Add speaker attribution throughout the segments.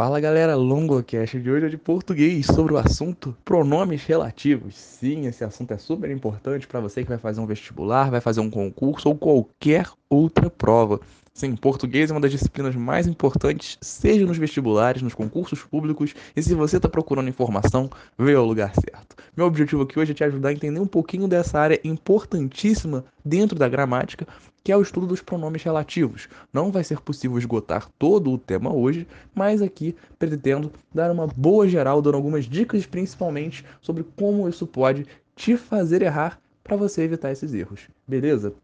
Speaker 1: Fala galera, LongoCast de hoje é de português sobre o assunto pronomes relativos. Sim, esse assunto é super importante para você que vai fazer um vestibular, vai fazer um concurso ou qualquer outra prova. Sim, português é uma das disciplinas mais importantes, seja nos vestibulares, nos concursos públicos, e se você está procurando informação, veio ao lugar certo. Meu objetivo aqui hoje é te ajudar a entender um pouquinho dessa área importantíssima dentro da gramática, que é o estudo dos pronomes relativos. Não vai ser possível esgotar todo o tema hoje, mas aqui pretendo dar uma boa geral, dando algumas dicas principalmente sobre como isso pode te fazer errar para você evitar esses erros. Beleza?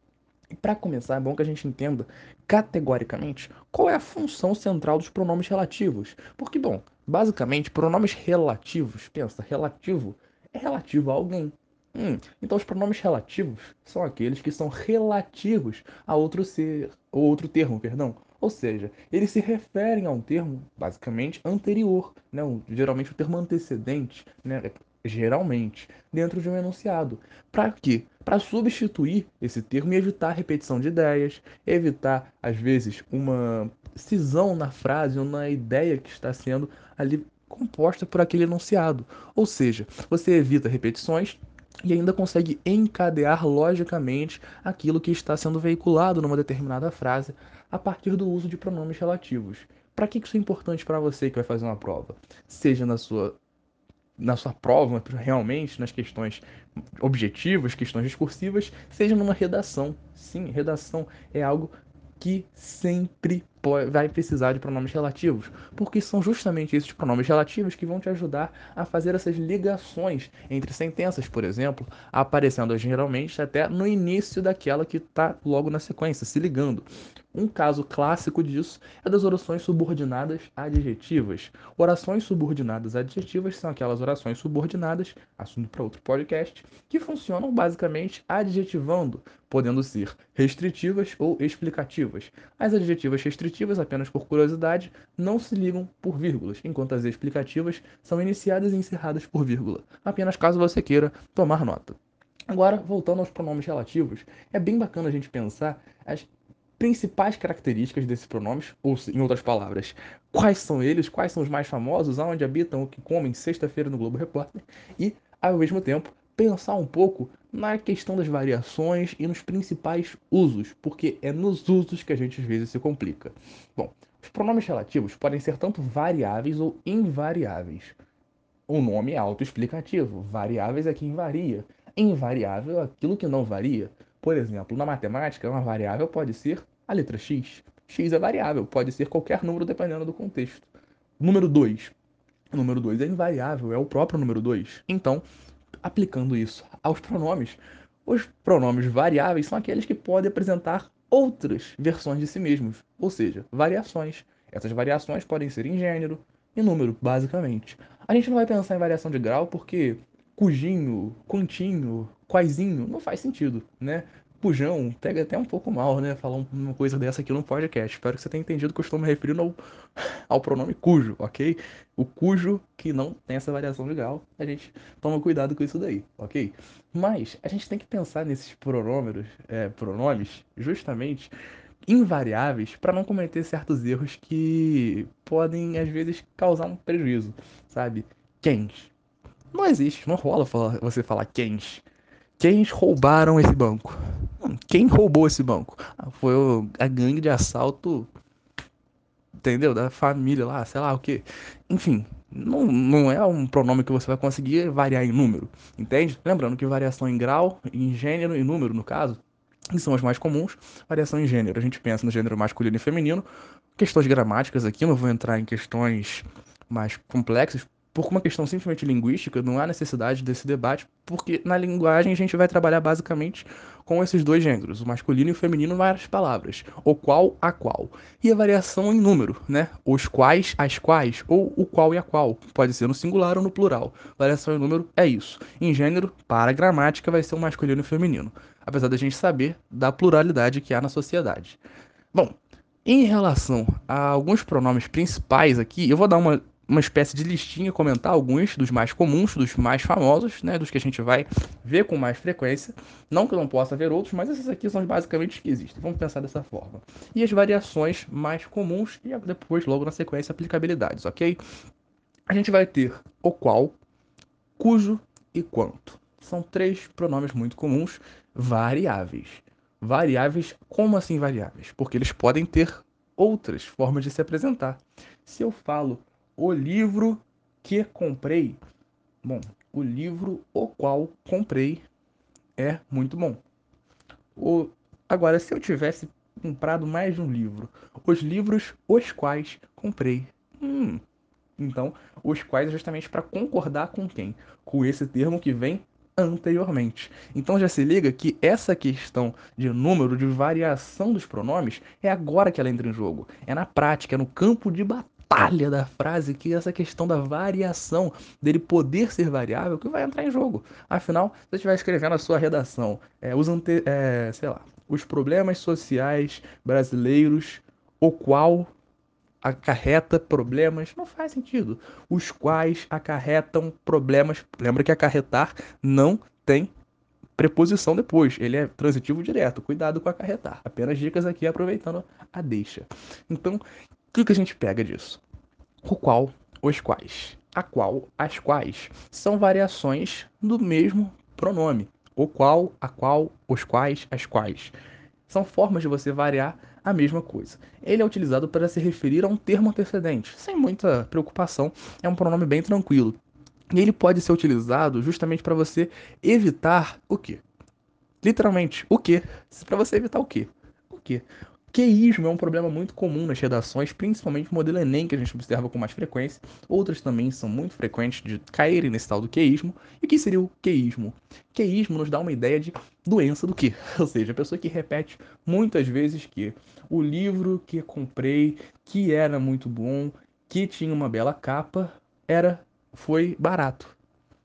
Speaker 1: E para começar, é bom que a gente entenda categoricamente qual é a função central dos pronomes relativos. Porque, bom, basicamente, pronomes relativos, pensa, relativo é relativo a alguém. Hum, então, os pronomes relativos são aqueles que são relativos a outro ser, ou outro termo, perdão. Ou seja, eles se referem a um termo basicamente anterior, né? geralmente o termo antecedente, né? geralmente, dentro de um enunciado. Para quê? Para substituir esse termo e evitar repetição de ideias, evitar, às vezes, uma cisão na frase ou na ideia que está sendo ali composta por aquele enunciado. Ou seja, você evita repetições e ainda consegue encadear logicamente aquilo que está sendo veiculado numa determinada frase a partir do uso de pronomes relativos. Para que isso é importante para você que vai fazer uma prova? Seja na sua na sua prova, realmente, nas questões objetivas, questões discursivas, seja numa redação. Sim, redação é algo que sempre vai precisar de pronomes relativos, porque são justamente esses pronomes relativos que vão te ajudar a fazer essas ligações entre sentenças, por exemplo, aparecendo geralmente até no início daquela que está logo na sequência, se ligando. Um caso clássico disso é das orações subordinadas adjetivas. Orações subordinadas adjetivas são aquelas orações subordinadas, assunto para outro podcast, que funcionam basicamente adjetivando, podendo ser restritivas ou explicativas. As adjetivas restritivas, apenas por curiosidade, não se ligam por vírgulas, enquanto as explicativas são iniciadas e encerradas por vírgula, apenas caso você queira tomar nota. Agora, voltando aos pronomes relativos, é bem bacana a gente pensar as principais características desses pronomes, ou em outras palavras, quais são eles, quais são os mais famosos, aonde habitam, o que comem, sexta-feira no Globo Repórter, e, ao mesmo tempo, pensar um pouco na questão das variações e nos principais usos, porque é nos usos que a gente às vezes se complica. Bom, os pronomes relativos podem ser tanto variáveis ou invariáveis. O nome é autoexplicativo, variáveis é quem varia, invariável é aquilo que não varia. Por exemplo, na matemática, uma variável pode ser a letra x. x é variável, pode ser qualquer número dependendo do contexto. Número 2. O número 2 é invariável, é o próprio número 2. Então, aplicando isso aos pronomes, os pronomes variáveis são aqueles que podem apresentar outras versões de si mesmos, ou seja, variações. Essas variações podem ser em gênero e número, basicamente. A gente não vai pensar em variação de grau porque cujinho, quantinho, quaizinho, não faz sentido, né? Cujão, pega até um pouco mal, né? Falar uma coisa dessa aqui no podcast. Espero que você tenha entendido que eu estou me referindo ao, ao pronome cujo, ok? O cujo que não tem essa variação legal, a gente toma cuidado com isso daí, ok? Mas a gente tem que pensar nesses pronomes, é, pronomes justamente invariáveis para não cometer certos erros que podem às vezes causar um prejuízo, sabe? Quem? Não existe, não rola você falar quem. Quem roubaram esse banco? Quem roubou esse banco? Ah, foi a gangue de assalto, entendeu? Da família lá, sei lá o que. Enfim, não, não é um pronome que você vai conseguir variar em número, entende? Lembrando que variação em grau, em gênero e número, no caso, que são as mais comuns, variação em gênero. A gente pensa no gênero masculino e feminino. Questões gramáticas aqui, não vou entrar em questões mais complexas, por uma questão simplesmente linguística, não há necessidade desse debate, porque na linguagem a gente vai trabalhar basicamente com esses dois gêneros, o masculino e o feminino, várias palavras, o qual, a qual. E a variação em número, né? Os quais, as quais, ou o qual e a qual. Pode ser no singular ou no plural. Variação em número é isso. Em gênero, para a gramática, vai ser o masculino e o feminino. Apesar da gente saber da pluralidade que há na sociedade. Bom, em relação a alguns pronomes principais aqui, eu vou dar uma uma espécie de listinha, comentar alguns dos mais comuns, dos mais famosos, né, dos que a gente vai ver com mais frequência. Não que eu não possa ver outros, mas esses aqui são basicamente os que existem. Vamos pensar dessa forma. E as variações mais comuns e depois, logo na sequência, aplicabilidades, ok? A gente vai ter o qual, cujo e quanto. São três pronomes muito comuns, variáveis. Variáveis, como assim variáveis? Porque eles podem ter outras formas de se apresentar. Se eu falo o livro que comprei. Bom, o livro o qual comprei é muito bom. O... Agora, se eu tivesse comprado mais de um livro, os livros os quais comprei. Hum. Então, os quais é justamente para concordar com quem? Com esse termo que vem anteriormente. Então já se liga que essa questão de número, de variação dos pronomes, é agora que ela entra em jogo. É na prática, é no campo de batalha batalha da frase que essa questão da variação, dele poder ser variável, que vai entrar em jogo. Afinal, se você estiver escrevendo a sua redação, é, os ante, é, sei lá, os problemas sociais brasileiros, o qual acarreta problemas, não faz sentido. Os quais acarretam problemas. Lembra que acarretar não tem preposição depois, ele é transitivo direto. Cuidado com acarretar. Apenas dicas aqui aproveitando a deixa. Então, que, que a gente pega disso? O qual, os quais. A qual, as quais. São variações do mesmo pronome. O qual, a qual, os quais, as quais. São formas de você variar a mesma coisa. Ele é utilizado para se referir a um termo antecedente, sem muita preocupação, é um pronome bem tranquilo. E ele pode ser utilizado justamente para você evitar o quê? Literalmente, o quê? Para você evitar o quê? O quê? Queísmo é um problema muito comum nas redações, principalmente no modelo Enem, que a gente observa com mais frequência. Outras também são muito frequentes de caírem nesse tal do queísmo. E o que seria o queísmo? Queísmo nos dá uma ideia de doença do quê? Ou seja, a pessoa que repete muitas vezes que o livro que comprei, que era muito bom, que tinha uma bela capa, era foi barato.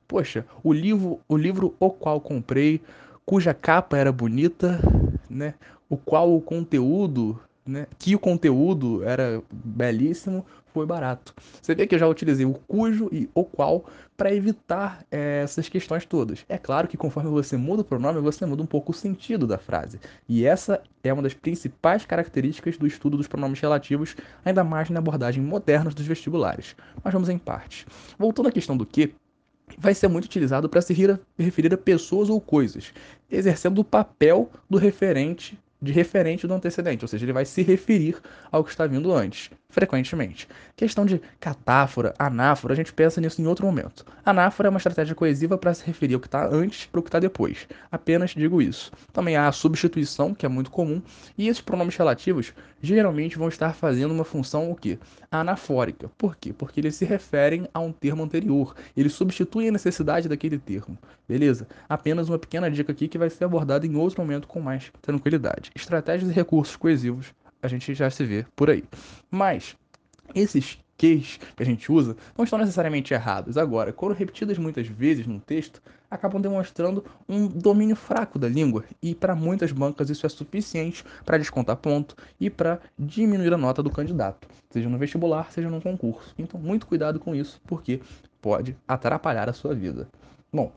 Speaker 1: Poxa, o livro, o livro o qual comprei, cuja capa era bonita, né? O qual o conteúdo, né, que o conteúdo era belíssimo, foi barato. Você vê que eu já utilizei o cujo e o qual para evitar é, essas questões todas. É claro que conforme você muda o pronome, você muda um pouco o sentido da frase. E essa é uma das principais características do estudo dos pronomes relativos, ainda mais na abordagem moderna dos vestibulares. Mas vamos em parte. Voltando à questão do que, vai ser muito utilizado para se referir a pessoas ou coisas, exercendo o papel do referente de referente do antecedente, ou seja, ele vai se referir ao que está vindo antes, frequentemente. Questão de catáfora, anáfora, a gente pensa nisso em outro momento. Anáfora é uma estratégia coesiva para se referir ao que está antes para o que está depois. Apenas digo isso. Também há a substituição, que é muito comum, e esses pronomes relativos geralmente vão estar fazendo uma função o quê? Anafórica. Por quê? Porque eles se referem a um termo anterior. Eles substituem a necessidade daquele termo. Beleza? Apenas uma pequena dica aqui que vai ser abordada em outro momento com mais tranquilidade estratégias e recursos coesivos a gente já se vê por aí. Mas esses ques que a gente usa não estão necessariamente errados. Agora, quando repetidas muitas vezes num texto, acabam demonstrando um domínio fraco da língua, e para muitas bancas isso é suficiente para descontar ponto e para diminuir a nota do candidato, seja no vestibular, seja no concurso. Então, muito cuidado com isso, porque pode atrapalhar a sua vida. Bom,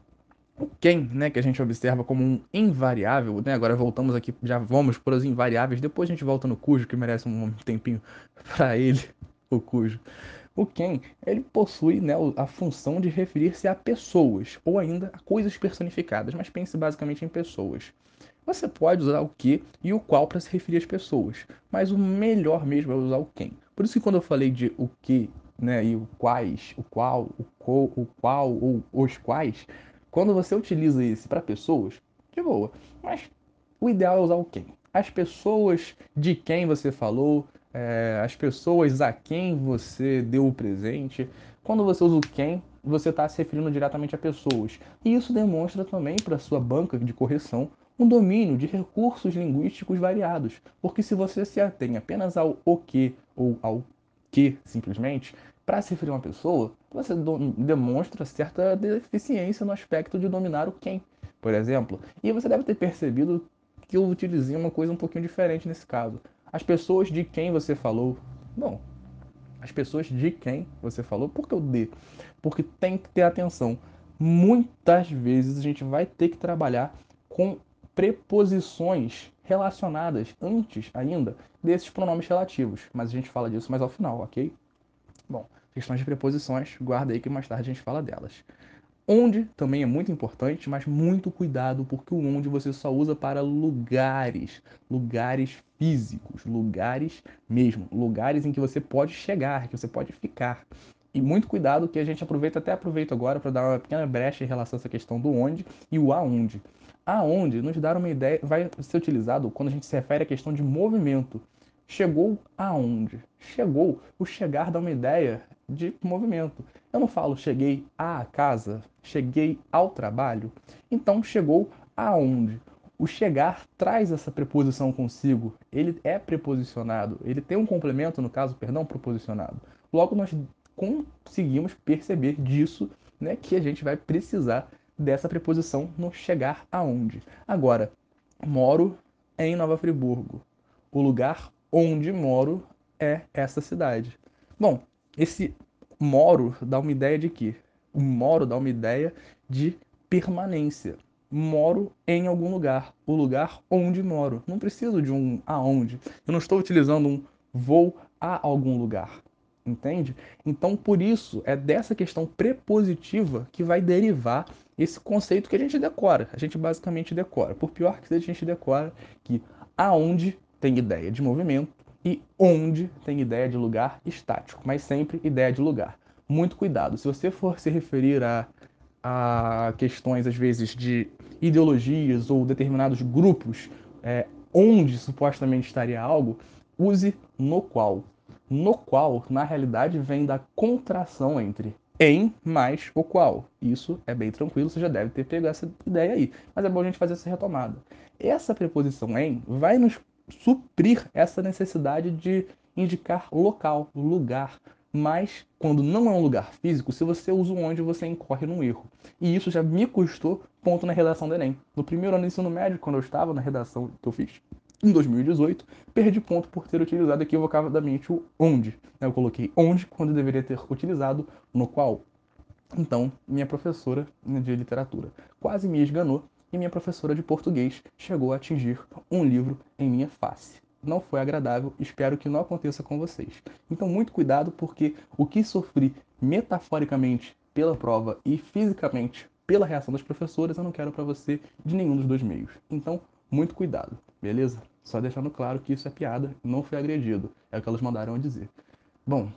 Speaker 1: o quem, né, que a gente observa como um invariável, né, agora voltamos aqui, já vamos por as invariáveis, depois a gente volta no cujo, que merece um tempinho para ele, o cujo. O quem, ele possui né, a função de referir-se a pessoas, ou ainda a coisas personificadas, mas pense basicamente em pessoas. Você pode usar o que e o qual para se referir às pessoas, mas o melhor mesmo é usar o quem. Por isso que quando eu falei de o que, né, e o quais, o qual, o, co, o qual ou os quais, quando você utiliza isso para pessoas, de boa. Mas o ideal é usar o quem. As pessoas de quem você falou, é, as pessoas a quem você deu o presente. Quando você usa o quem, você está se referindo diretamente a pessoas. E isso demonstra também para sua banca de correção um domínio de recursos linguísticos variados. Porque se você se atém apenas ao o que ou ao que simplesmente, para se referir a uma pessoa, você demonstra certa deficiência no aspecto de dominar o quem, por exemplo. E você deve ter percebido que eu utilizei uma coisa um pouquinho diferente nesse caso. As pessoas de quem você falou. Bom, as pessoas de quem você falou. Por que o de? Porque tem que ter atenção. Muitas vezes a gente vai ter que trabalhar com preposições relacionadas antes ainda desses pronomes relativos, mas a gente fala disso mais ao final, ok? Bom, questões de preposições, guarda aí que mais tarde a gente fala delas. Onde também é muito importante, mas muito cuidado, porque o onde você só usa para lugares, lugares físicos, lugares mesmo, lugares em que você pode chegar, que você pode ficar. E muito cuidado que a gente aproveita, até aproveito agora para dar uma pequena brecha em relação a essa questão do onde e o aonde. Aonde nos dar uma ideia vai ser utilizado quando a gente se refere à questão de movimento. Chegou aonde? Chegou. O chegar dá uma ideia de movimento. Eu não falo cheguei à casa, cheguei ao trabalho. Então chegou aonde? O chegar traz essa preposição consigo. Ele é preposicionado. Ele tem um complemento, no caso, perdão, proposicionado. Logo, nós conseguimos perceber disso, né, que a gente vai precisar dessa preposição no chegar aonde. Agora, moro em Nova Friburgo. O lugar onde moro é essa cidade. Bom, esse moro dá uma ideia de quê? O moro dá uma ideia de permanência. Moro em algum lugar, o lugar onde moro. Não preciso de um aonde. Eu não estou utilizando um vou a algum lugar entende? Então, por isso, é dessa questão prepositiva que vai derivar esse conceito que a gente decora. A gente basicamente decora. Por pior que seja, a gente decora que aonde tem ideia de movimento e onde tem ideia de lugar estático, mas sempre ideia de lugar. Muito cuidado. Se você for se referir a, a questões, às vezes, de ideologias ou determinados grupos, é, onde supostamente estaria algo, use no qual no qual, na realidade, vem da contração entre em mais o qual. Isso é bem tranquilo, você já deve ter pego essa ideia aí. Mas é bom a gente fazer essa retomada. Essa preposição em vai nos suprir essa necessidade de indicar local, lugar. Mas quando não é um lugar físico, se você usa o onde, você incorre num erro. E isso já me custou ponto na redação do Enem. No primeiro ano do ensino médio, quando eu estava na redação que eu fiz, em 2018, perdi ponto por ter utilizado equivocadamente o onde. Eu coloquei onde quando deveria ter utilizado no qual. Então, minha professora de literatura quase me esganou e minha professora de português chegou a atingir um livro em minha face. Não foi agradável, espero que não aconteça com vocês. Então, muito cuidado, porque o que sofri metaforicamente pela prova e fisicamente pela reação das professoras, eu não quero para você de nenhum dos dois meios. Então, muito cuidado, beleza? Só deixando claro que isso é piada, não foi agredido. É o que elas mandaram dizer. Bom,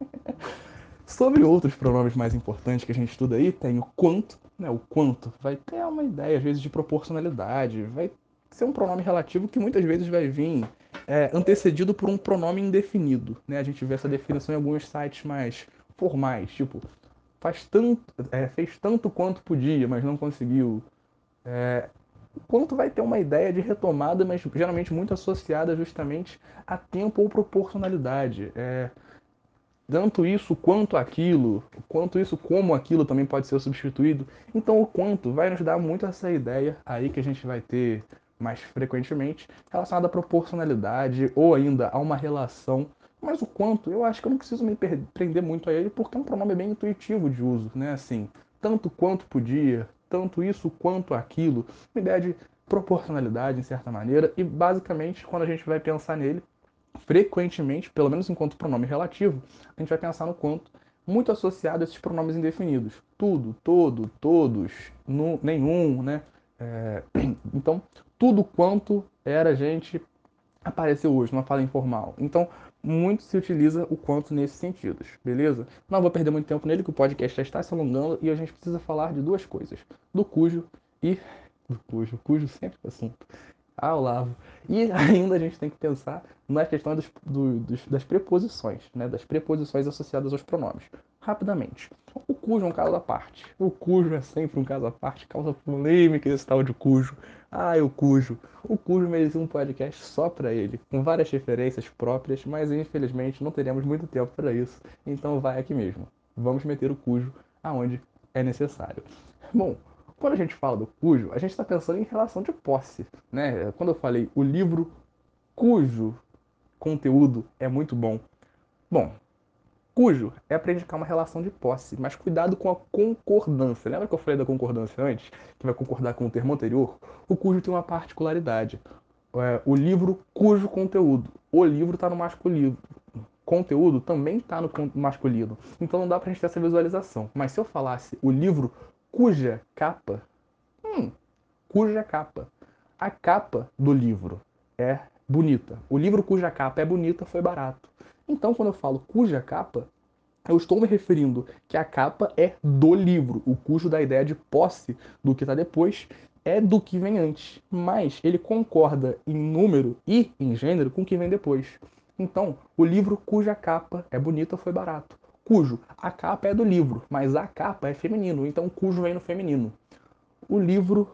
Speaker 1: sobre outros pronomes mais importantes que a gente estuda aí, tem o quanto, né? O quanto vai ter uma ideia, às vezes, de proporcionalidade, vai ser um pronome relativo que muitas vezes vai vir é, antecedido por um pronome indefinido, né? A gente vê essa definição em alguns sites mais formais, tipo, faz tanto, é, fez tanto quanto podia, mas não conseguiu. É, quanto vai ter uma ideia de retomada, mas geralmente muito associada justamente a tempo ou proporcionalidade. É, tanto isso quanto aquilo, quanto isso como aquilo também pode ser substituído. Então o quanto vai nos dar muito essa ideia aí que a gente vai ter mais frequentemente relacionada à proporcionalidade ou ainda a uma relação. Mas o quanto, eu acho que eu não preciso me prender muito a ele porque é um pronome bem intuitivo de uso, né? Assim, tanto quanto podia, tanto isso quanto aquilo, uma ideia de proporcionalidade em certa maneira, e basicamente quando a gente vai pensar nele, frequentemente, pelo menos enquanto pronome relativo, a gente vai pensar no quanto muito associado a esses pronomes indefinidos. Tudo, todo, todos, no, nenhum, né? É, então, tudo quanto era gente apareceu hoje, numa fala informal. Então, muito se utiliza o quanto nesses sentidos, beleza? Não vou perder muito tempo nele, que o podcast já está se alongando e a gente precisa falar de duas coisas: do cujo e. Do cujo, cujo sempre é assunto. Ah, Olavo. E ainda a gente tem que pensar na questão dos, do, dos, das preposições, né? Das preposições associadas aos pronomes. Rapidamente. O cujo é um caso à parte. O cujo é sempre um caso à parte, causa polêmica esse tal de cujo. Ah, o cujo. O cujo merecia um podcast só para ele, com várias referências próprias, mas infelizmente não teremos muito tempo para isso, então vai aqui mesmo. Vamos meter o cujo aonde é necessário. Bom, quando a gente fala do cujo, a gente está pensando em relação de posse, né? Quando eu falei o livro cujo conteúdo é muito bom. Bom, Cujo é para indicar uma relação de posse, mas cuidado com a concordância. Lembra que eu falei da concordância antes? Que vai concordar com o termo anterior? O cujo tem uma particularidade. É, o livro cujo conteúdo. O livro está no masculino. Conteúdo também está no masculino. Então não dá para a gente ter essa visualização. Mas se eu falasse o livro cuja capa, hum, cuja capa. A capa do livro é bonita. O livro cuja capa é bonita foi barato. Então, quando eu falo cuja capa, eu estou me referindo que a capa é do livro, o cujo da ideia de posse do que está depois é do que vem antes, mas ele concorda em número e em gênero com o que vem depois. Então, o livro cuja capa é bonita foi barato. Cujo, a capa é do livro, mas a capa é feminino, então cujo vem no feminino. O livro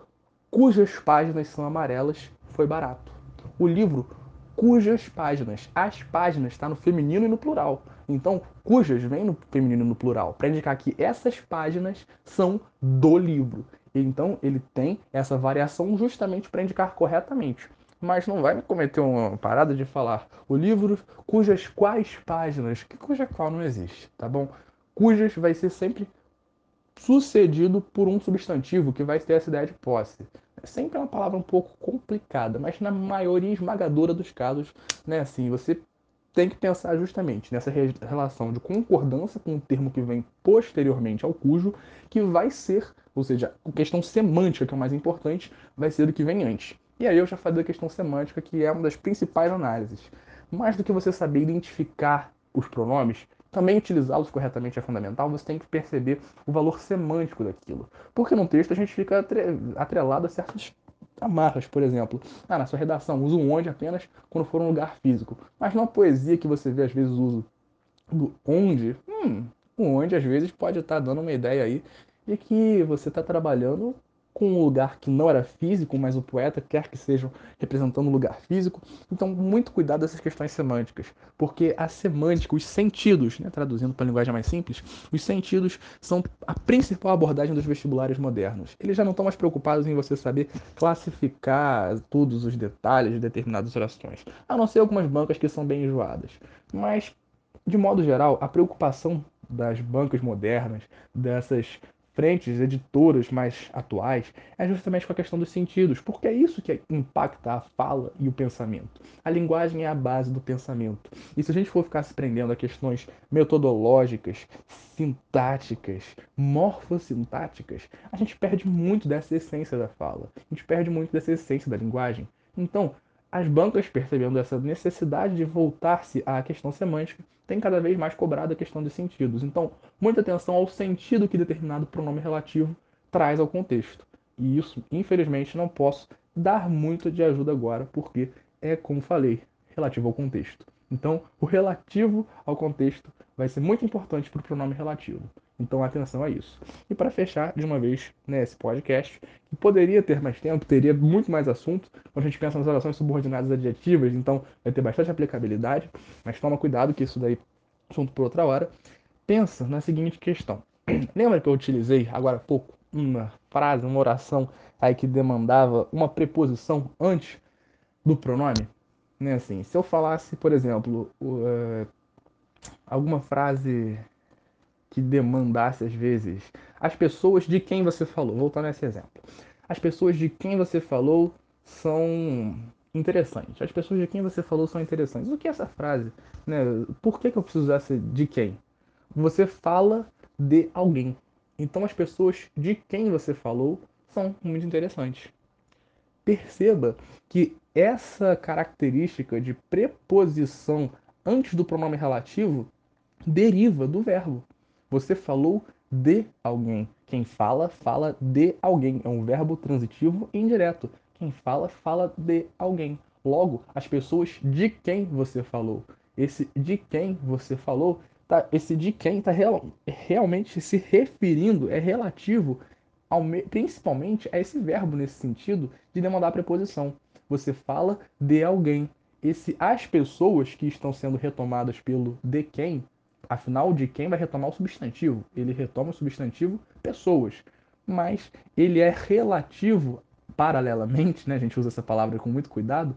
Speaker 1: cujas páginas são amarelas foi barato. O livro cujas páginas. As páginas está no feminino e no plural. Então, cujas vem no feminino e no plural, para indicar que essas páginas são do livro. Então, ele tem essa variação justamente para indicar corretamente. Mas não vai cometer uma parada de falar o livro cujas quais páginas, que cuja qual não existe, tá bom? Cujas vai ser sempre sucedido por um substantivo que vai ter essa ideia de posse. É sempre uma palavra um pouco complicada, mas na maioria esmagadora dos casos, né, assim, você tem que pensar justamente nessa relação de concordância com o termo que vem posteriormente ao cujo, que vai ser, ou seja, a questão semântica, que é o mais importante, vai ser do que vem antes. E aí eu já falei da questão semântica, que é uma das principais análises. Mais do que você saber identificar os pronomes, também utilizá-los corretamente é fundamental, você tem que perceber o valor semântico daquilo. Porque no texto a gente fica atrelado a certas amarras, por exemplo. Ah, na sua redação, usa um onde apenas quando for um lugar físico. Mas numa poesia que você vê, às vezes, o uso do onde, hum, o onde às vezes pode estar dando uma ideia aí de que você está trabalhando com um lugar que não era físico, mas o poeta quer que sejam representando um lugar físico. Então, muito cuidado dessas questões semânticas, porque a semântica, os sentidos, né, traduzindo para a linguagem mais simples, os sentidos são a principal abordagem dos vestibulares modernos. Eles já não estão mais preocupados em você saber classificar todos os detalhes de determinadas orações, a não ser algumas bancas que são bem enjoadas. Mas, de modo geral, a preocupação das bancas modernas, dessas frentes editoras mais atuais é justamente com a questão dos sentidos, porque é isso que impacta a fala e o pensamento. A linguagem é a base do pensamento. E se a gente for ficar se prendendo a questões metodológicas, sintáticas, morfossintáticas, a gente perde muito dessa essência da fala. A gente perde muito dessa essência da linguagem. Então, as bancas, percebendo essa necessidade de voltar-se à questão semântica, têm cada vez mais cobrado a questão dos sentidos. Então, muita atenção ao sentido que determinado pronome relativo traz ao contexto. E isso, infelizmente, não posso dar muito de ajuda agora, porque é, como falei, relativo ao contexto. Então, o relativo ao contexto vai ser muito importante para o pronome relativo. Então, atenção a isso. E para fechar de uma vez né, esse podcast, que poderia ter mais tempo, teria muito mais assunto, quando a gente pensa nas orações subordinadas adjetivas, então vai ter bastante aplicabilidade, mas toma cuidado que isso daí assunto por outra hora. Pensa na seguinte questão. Lembra que eu utilizei agora há pouco uma frase, uma oração aí que demandava uma preposição antes do pronome? Né, assim, se eu falasse, por exemplo, uh, alguma frase que demandasse às vezes as pessoas de quem você falou. Voltando a esse exemplo. As pessoas de quem você falou são interessantes. As pessoas de quem você falou são interessantes. O que é essa frase? Né? Por que, que eu preciso usar essa de quem? Você fala de alguém. Então as pessoas de quem você falou são muito interessantes. Perceba que essa característica de preposição antes do pronome relativo deriva do verbo. Você falou de alguém. Quem fala, fala de alguém. É um verbo transitivo indireto. Quem fala, fala de alguém. Logo, as pessoas de quem você falou. Esse de quem você falou, tá, esse de quem está real, realmente se referindo, é relativo ao, principalmente a esse verbo nesse sentido de demandar preposição. Você fala de alguém. Esse as pessoas que estão sendo retomadas pelo de quem Afinal, de quem vai retomar o substantivo? Ele retoma o substantivo pessoas, mas ele é relativo, paralelamente, né, a gente usa essa palavra com muito cuidado,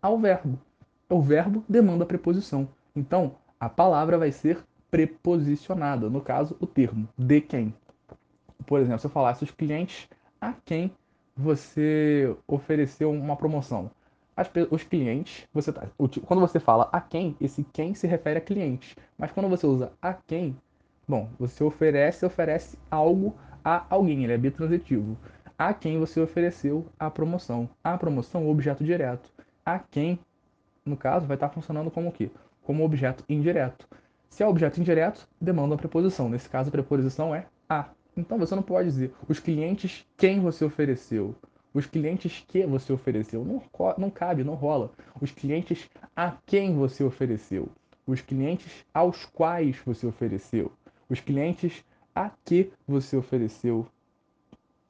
Speaker 1: ao verbo. O verbo demanda a preposição. Então, a palavra vai ser preposicionada, no caso, o termo de quem. Por exemplo, se eu falasse os clientes a quem você ofereceu uma promoção. As, os clientes, você tá, quando você fala a quem, esse quem se refere a clientes. Mas quando você usa a quem, bom, você oferece, oferece algo a alguém, ele é bitransitivo. A quem você ofereceu a promoção. A promoção, o objeto direto. A quem, no caso, vai estar funcionando como o quê? Como objeto indireto. Se é objeto indireto, demanda uma preposição. Nesse caso, a preposição é a. Então você não pode dizer os clientes quem você ofereceu. Os clientes que você ofereceu. Não, não cabe, não rola. Os clientes a quem você ofereceu. Os clientes aos quais você ofereceu. Os clientes a que você ofereceu.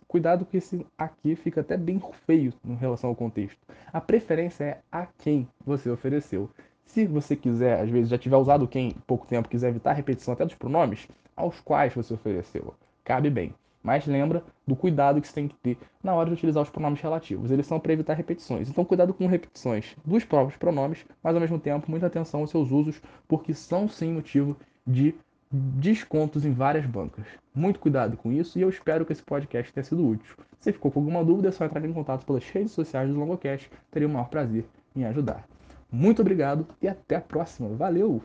Speaker 1: Cuidado que esse aqui fica até bem feio em relação ao contexto. A preferência é a quem você ofereceu. Se você quiser, às vezes já tiver usado quem pouco tempo, quiser evitar a repetição até dos pronomes, aos quais você ofereceu. Cabe bem. Mas lembra do cuidado que você tem que ter na hora de utilizar os pronomes relativos. Eles são para evitar repetições. Então, cuidado com repetições dos próprios pronomes, mas ao mesmo tempo, muita atenção aos seus usos, porque são sim motivo de descontos em várias bancas. Muito cuidado com isso e eu espero que esse podcast tenha sido útil. Se ficou com alguma dúvida, é só entrar em contato pelas redes sociais do Longocast. Teria o maior prazer em ajudar. Muito obrigado e até a próxima. Valeu!